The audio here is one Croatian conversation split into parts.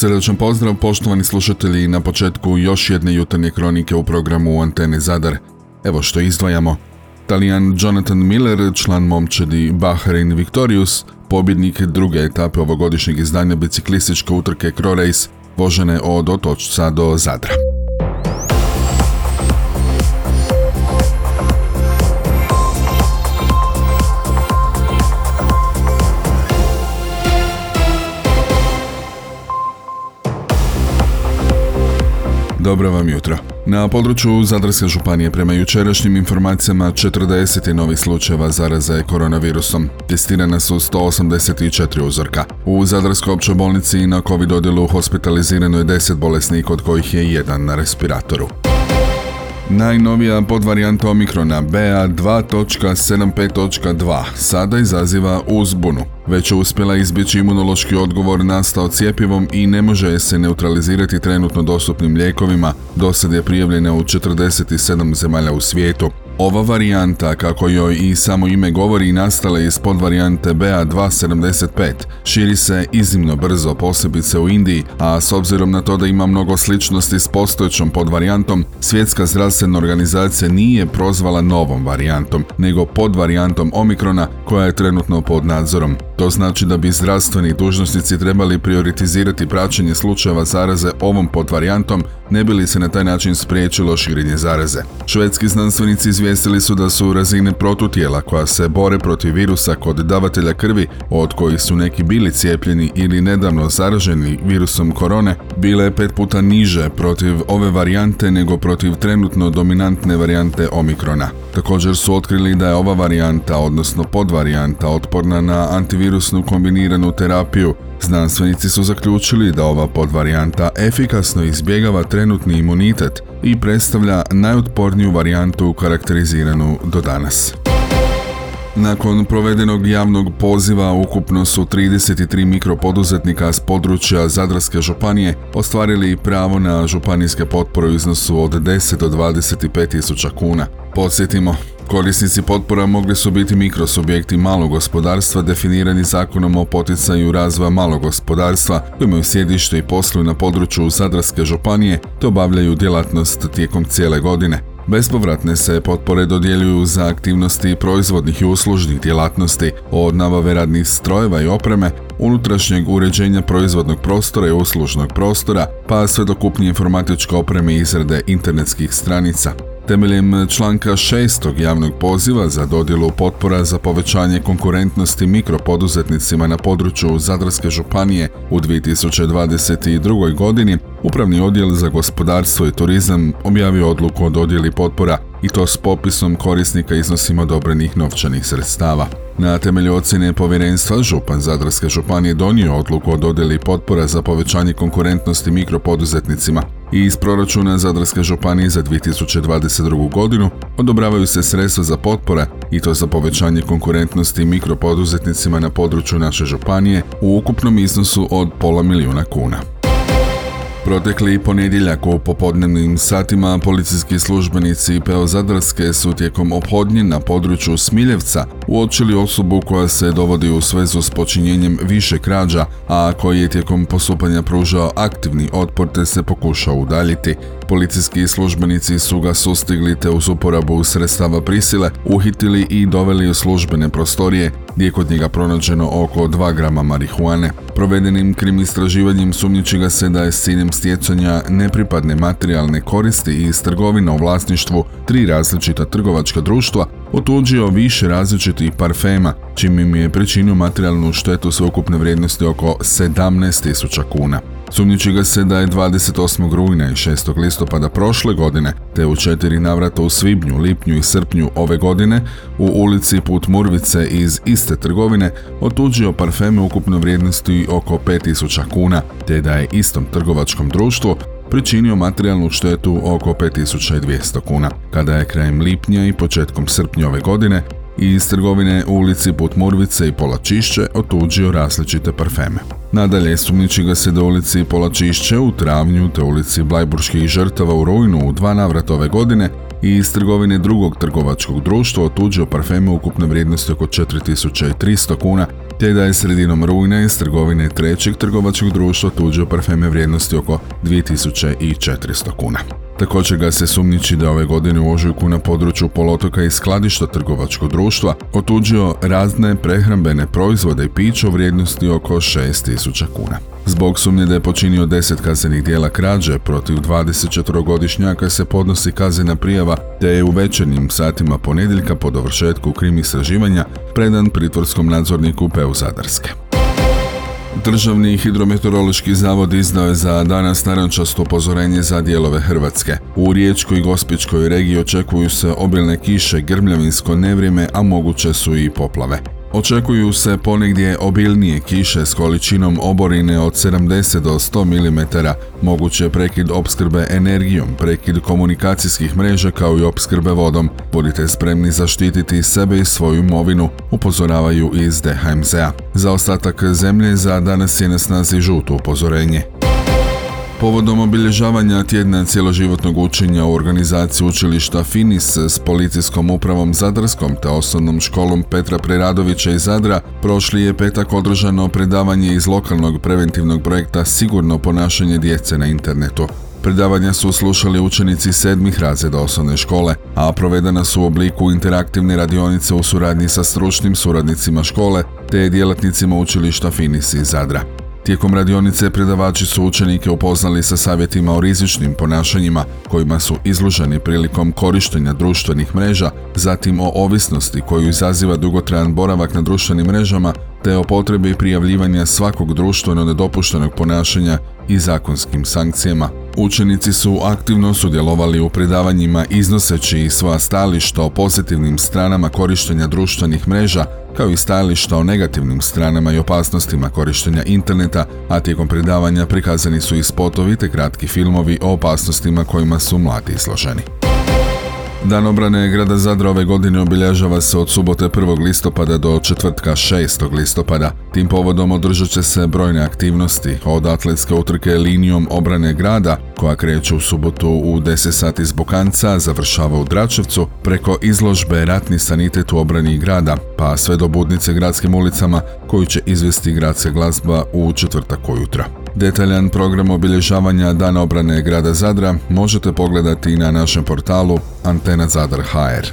Srdačan pozdrav poštovani slušatelji na početku još jedne jutarnje kronike u programu Antene Zadar. Evo što izdvajamo. Talijan Jonathan Miller, član momčadi Bahrain Victorious, pobjednik druge etape ovogodišnjeg izdanja biciklističke utrke Cro Race, vožene od Otočca do Zadra. Dobro vam jutro. Na području Zadarske županije prema jučerašnjim informacijama 40 novih slučajeva zaraze koronavirusom. Testirana su 184 uzorka. U Zadarskoj općoj bolnici na COVID odjelu hospitalizirano je 10 bolesnika od kojih je jedan na respiratoru. Najnovija podvarijanta Omikrona BA2.75.2 sada izaziva uzbunu. Već je uspjela izbjeći imunološki odgovor nastao cijepivom i ne može se neutralizirati trenutno dostupnim lijekovima, dosad je prijavljena u 47 zemalja u svijetu. Ova varijanta, kako joj i samo ime govori, nastala iz podvarijante BA275. Širi se iznimno brzo, posebice u Indiji, a s obzirom na to da ima mnogo sličnosti s postojećom podvarijantom, Svjetska zdravstvena organizacija nije prozvala novom varijantom, nego podvarijantom Omikrona koja je trenutno pod nadzorom. To znači da bi zdravstveni dužnosnici trebali prioritizirati praćenje slučajeva zaraze ovom podvarijantom, ne bi li se na taj način spriječilo širenje zaraze. Švedski znanstvenici izvijestili su da su razine protutijela koja se bore protiv virusa kod davatelja krvi, od kojih su neki bili cijepljeni ili nedavno zaraženi virusom korone, bile pet puta niže protiv ove varijante nego protiv trenutno dominantne varijante Omikrona. Također su otkrili da je ova varijanta, odnosno podvarijanta, otporna na antivirusnu kombiniranu terapiju. Znanstvenici su zaključili da ova podvarijanta efikasno izbjegava trenutni imunitet i predstavlja najotporniju varijantu karakteriziranu do danas. Nakon provedenog javnog poziva ukupno su 33 mikropoduzetnika s područja Zadarske županije ostvarili pravo na županijske potpore u iznosu od 10 do 25 tisuća kuna. Podsjetimo, Korisnici potpora mogli su biti mikrosubjekti malog gospodarstva definirani zakonom o poticaju razvoja malog gospodarstva koji imaju sjedište i posluju na području Zadarske županije te obavljaju djelatnost tijekom cijele godine. Bespovratne se potpore dodjeljuju za aktivnosti proizvodnih i uslužnih djelatnosti, od nabave radnih strojeva i opreme, unutrašnjeg uređenja proizvodnog prostora i uslužnog prostora, pa sve do kupnje informatičke opreme i izrade internetskih stranica. Temeljem članka 6. javnog poziva za dodjelu potpora za povećanje konkurentnosti mikropoduzetnicima na području Zadarske županije u 2022. godini, Upravni odjel za gospodarstvo i turizam objavio odluku o dodjeli potpora i to s popisom korisnika iznosima odobrenih novčanih sredstava. Na temelju ocjene povjerenstva Župan Zadarske županije donio odluku o dodjeli potpora za povećanje konkurentnosti mikropoduzetnicima i iz proračuna Zadarske županije za 2022. godinu odobravaju se sredstva za potpore i to za povećanje konkurentnosti mikropoduzetnicima na području naše županije u ukupnom iznosu od pola milijuna kuna. Protekli ponedjeljak u popodnevnim satima policijski službenici PO Zadarske su tijekom ophodnje na području Smiljevca uočili osobu koja se dovodi u svezu s počinjenjem više krađa, a koji je tijekom postupanja pružao aktivni otpor te se pokušao udaljiti. Policijski službenici su ga sustigli te uz uporabu sredstava prisile uhitili i doveli u službene prostorije gdje je kod njega pronađeno oko 2 grama marihuane. Provedenim krim istraživanjem sumnjiči ga se da je s ciljem stjecanja nepripadne materijalne koristi iz trgovina u vlasništvu tri različita trgovačka društva otuđio više različitih parfema, čim im je pričinio materijalnu štetu sveukupne vrijednosti oko 17.000 kuna. Sumnjiči ga se da je 28. rujna i 6. listopada prošle godine, te u četiri navrata u svibnju, lipnju i srpnju ove godine, u ulici Put Murvice iz iste trgovine otuđio parfeme ukupno vrijednosti oko 5000 kuna, te da je istom trgovačkom društvu pričinio materijalnu štetu oko 5200 kuna, kada je krajem lipnja i početkom srpnja ove godine iz trgovine u ulici Put Murvice i Polačišće otuđio različite parfeme. Nadalje, sumnjiči ga se da ulici Polačišće u travnju te ulici Blajburških žrtava u Rujnu u dva navrata ove godine i iz trgovine drugog trgovačkog društva otuđio parfeme ukupne vrijednosti oko 4300 kuna te da je sredinom rujna iz trgovine trećeg trgovačkog društva tuđo parfeme vrijednosti oko 2400 kuna. Također ga se sumnjiči da ove godine u ožujku na području polotoka i skladišta trgovačkog društva otuđio razne prehrambene proizvode i piće u vrijednosti oko 6000 kuna. Zbog sumnje da je počinio 10 kaznenih dijela krađe protiv 24-godišnjaka se podnosi kaznena prijava te je u večernjim satima ponedjeljka po dovršetku krim istraživanja predan pritvorskom nadzorniku PEU Zadarske. Državni hidrometeorološki zavod izdao je za danas narančasto upozorenje za dijelove Hrvatske. U Riječkoj i Gospičkoj regiji očekuju se obilne kiše, grmljavinsko nevrijeme, a moguće su i poplave. Očekuju se ponegdje obilnije kiše s količinom oborine od 70 do 100 mm, moguće prekid opskrbe energijom, prekid komunikacijskih mreža kao i opskrbe vodom. Budite spremni zaštititi sebe i svoju imovinu, upozoravaju iz DHMZ-a. Za ostatak zemlje za danas je na snazi žuto upozorenje. Povodom obilježavanja tjedna cjeloživotnog učenja u organizaciji učilišta Finis s policijskom upravom Zadarskom te osnovnom školom Petra Preradovića iz Zadra, prošli je petak održano predavanje iz lokalnog preventivnog projekta Sigurno ponašanje djece na internetu. Predavanja su slušali učenici sedmih razreda osnovne škole, a provedena su u obliku interaktivne radionice u suradnji sa stručnim suradnicima škole te djelatnicima učilišta Finis iz Zadra. Tijekom radionice predavači su učenike upoznali sa savjetima o rizičnim ponašanjima kojima su izloženi prilikom korištenja društvenih mreža, zatim o ovisnosti koju izaziva dugotrajan boravak na društvenim mrežama, te o potrebi prijavljivanja svakog društveno nedopuštenog ponašanja i zakonskim sankcijama. Učenici su aktivno sudjelovali u predavanjima iznoseći svoja stajališta o pozitivnim stranama korištenja društvenih mreža, kao i stajališta o negativnim stranama i opasnostima korištenja interneta, a tijekom predavanja prikazani su i spotovi te kratki filmovi o opasnostima kojima su mladi izloženi. Dan obrane grada Zadra ove godine obilježava se od subote 1. listopada do četvrtka 6. listopada. Tim povodom održat će se brojne aktivnosti, od atletske utrke linijom obrane grada, koja kreće u subotu u 10 sati iz Bokanca, završava u Dračevcu, preko izložbe Ratni sanitet u obrani grada, pa sve do budnice gradskim ulicama, koju će izvesti gradska glazba u četvrtak ujutro. Detaljan program obilježavanja Dana obrane grada Zadra možete pogledati na našem portalu Antena Zadar HR.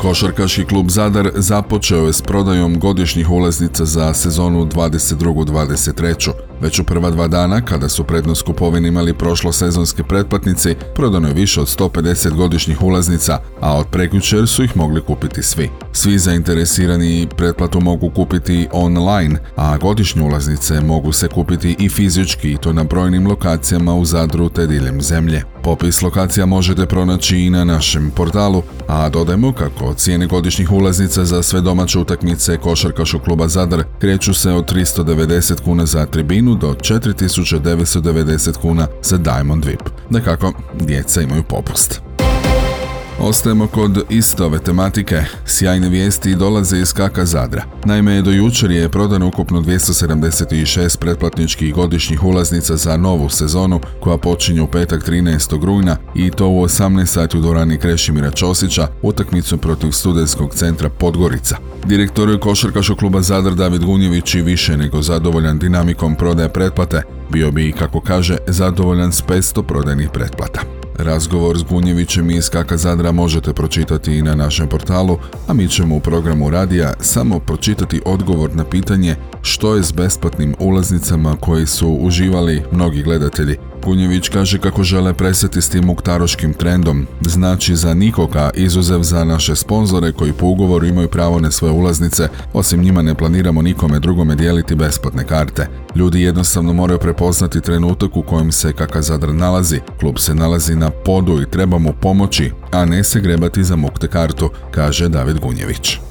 Košarkaški klub Zadar započeo je s prodajom godišnjih ulaznica za sezonu 22-23. Već u prva dva dana, kada su prednost kupovine imali prošlo sezonske pretplatnici, prodano je više od 150 godišnjih ulaznica, a od prekjučer su ih mogli kupiti svi. Svi zainteresirani pretplatu mogu kupiti online, a godišnje ulaznice mogu se kupiti i fizički i to na brojnim lokacijama u Zadru te diljem zemlje. Popis lokacija možete pronaći i na našem portalu, a dodajmo kako cijene godišnjih ulaznica za sve domaće utakmice košarkaškog kluba Zadar kreću se od 390 kuna za tribinu do 4990 kuna za Diamond VIP. Dakako, djeca imaju popust. Ostajemo kod iste ove tematike. Sjajne vijesti dolaze iz Kaka Zadra. Naime, do jučer je prodano ukupno 276 pretplatničkih godišnjih ulaznica za novu sezonu koja počinje u petak 13. rujna i to u 18 sati u dvorani Krešimira Ćosića utakmicu protiv studentskog centra Podgorica. Direktor košarkaškog kluba Zadar David Gunjević i više nego zadovoljan dinamikom prodaje pretplate, bio bi, kako kaže, zadovoljan s 500 prodajnih pretplata. Razgovor s Gunjevićem iz Kaka Zadra možete pročitati i na našem portalu, a mi ćemo u programu radija samo pročitati odgovor na pitanje što je s besplatnim ulaznicama koji su uživali mnogi gledatelji Kunjević kaže kako žele preseti s tim muktaroškim trendom, znači za nikoga izuzev za naše sponzore koji po ugovoru imaju pravo na svoje ulaznice, osim njima ne planiramo nikome drugome dijeliti besplatne karte. Ljudi jednostavno moraju prepoznati trenutak u kojem se Kaka Zadar nalazi, klub se nalazi na podu i treba mu pomoći, a ne se grebati za mukte kartu, kaže David Gunjević.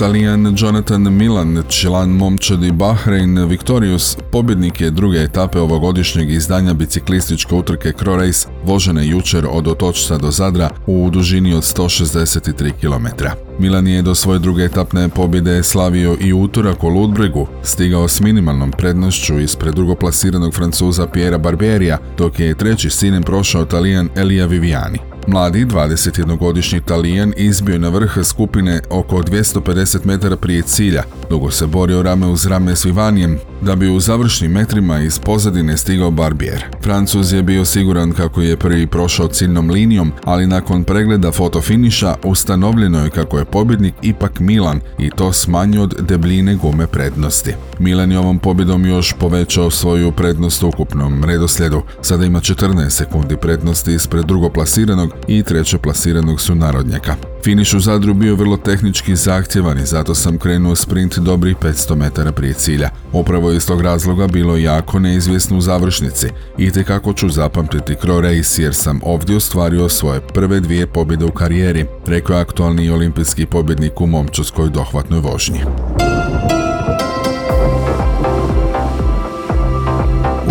Talijan Jonathan Milan, član momčadi Bahrein Victorious, pobjednik je druge etape ovogodišnjeg izdanja biciklističke utrke Cro Race, vožene jučer od Otočca do Zadra u dužini od 163 km. Milan je do svoje druge etapne pobjede slavio i utorak u Ludbregu, stigao s minimalnom prednošću ispred drugoplasiranog francuza Piera Barberija, dok je treći sinem prošao talijan Elia Viviani. Mladi 21-godišnji Talijan izbio je na vrh skupine oko 250 metara prije cilja, dugo se borio rame uz rame s Vivanijem, da bi u završnim metrima iz pozadine stigao Barbier. Francuz je bio siguran kako je prvi prošao ciljnom linijom, ali nakon pregleda fotofiniša ustanovljeno je kako je pobjednik ipak Milan i to s manje od debljine gume prednosti. Milan je ovom pobjedom još povećao svoju prednost u ukupnom redoslijedu. Sada ima 14 sekundi prednosti ispred drugoplasiranog i trećoplasiranog su narodnjaka. Finiš u Zadru bio vrlo tehnički zahtjevan i zato sam krenuo sprint dobrih 500 metara prije cilja. Upravo iz tog razloga bilo jako neizvjesno u završnici i kako ću zapamtiti Cro Race jer sam ovdje ostvario svoje prve dvije pobjede u karijeri, rekao je aktualni olimpijski pobjednik u momčarskoj dohvatnoj vožnji.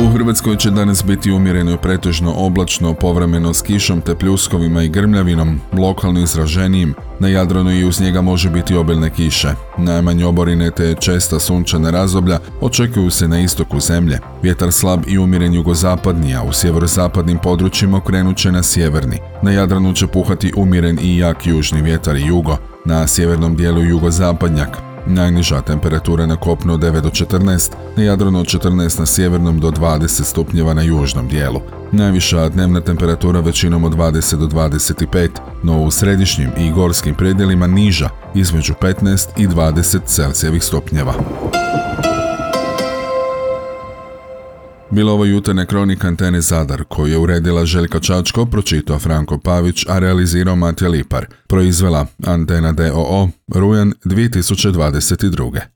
U Hrvatskoj će danas biti umjereno pretežno oblačno, povremeno s kišom te pljuskovima i grmljavinom, lokalno izraženijim, na Jadranu i uz njega može biti obilne kiše. Najmanje oborine te česta sunčana razoblja očekuju se na istoku zemlje. Vjetar slab i umjeren jugozapadni, a u sjeverozapadnim područjima okrenut će na sjeverni. Na Jadranu će puhati umjeren i jak južni vjetar i jugo. Na sjevernom dijelu jugozapadnjak, Najniža temperatura na kopnu 9 do 14, na Jadranu od 14 na sjevernom do 20 stupnjeva na južnom dijelu. Najviša dnevna temperatura većinom od 20 do 25, no u središnjim i gorskim predjelima niža između 15 i 20 Celcijevih stupnjeva. Bilo ovo jutarnje kronika Antene Zadar, koju je uredila Željka Čačko, pročitao Franko Pavić, a realizirao Matija Lipar. Proizvela Antena DOO, Rujan 2022.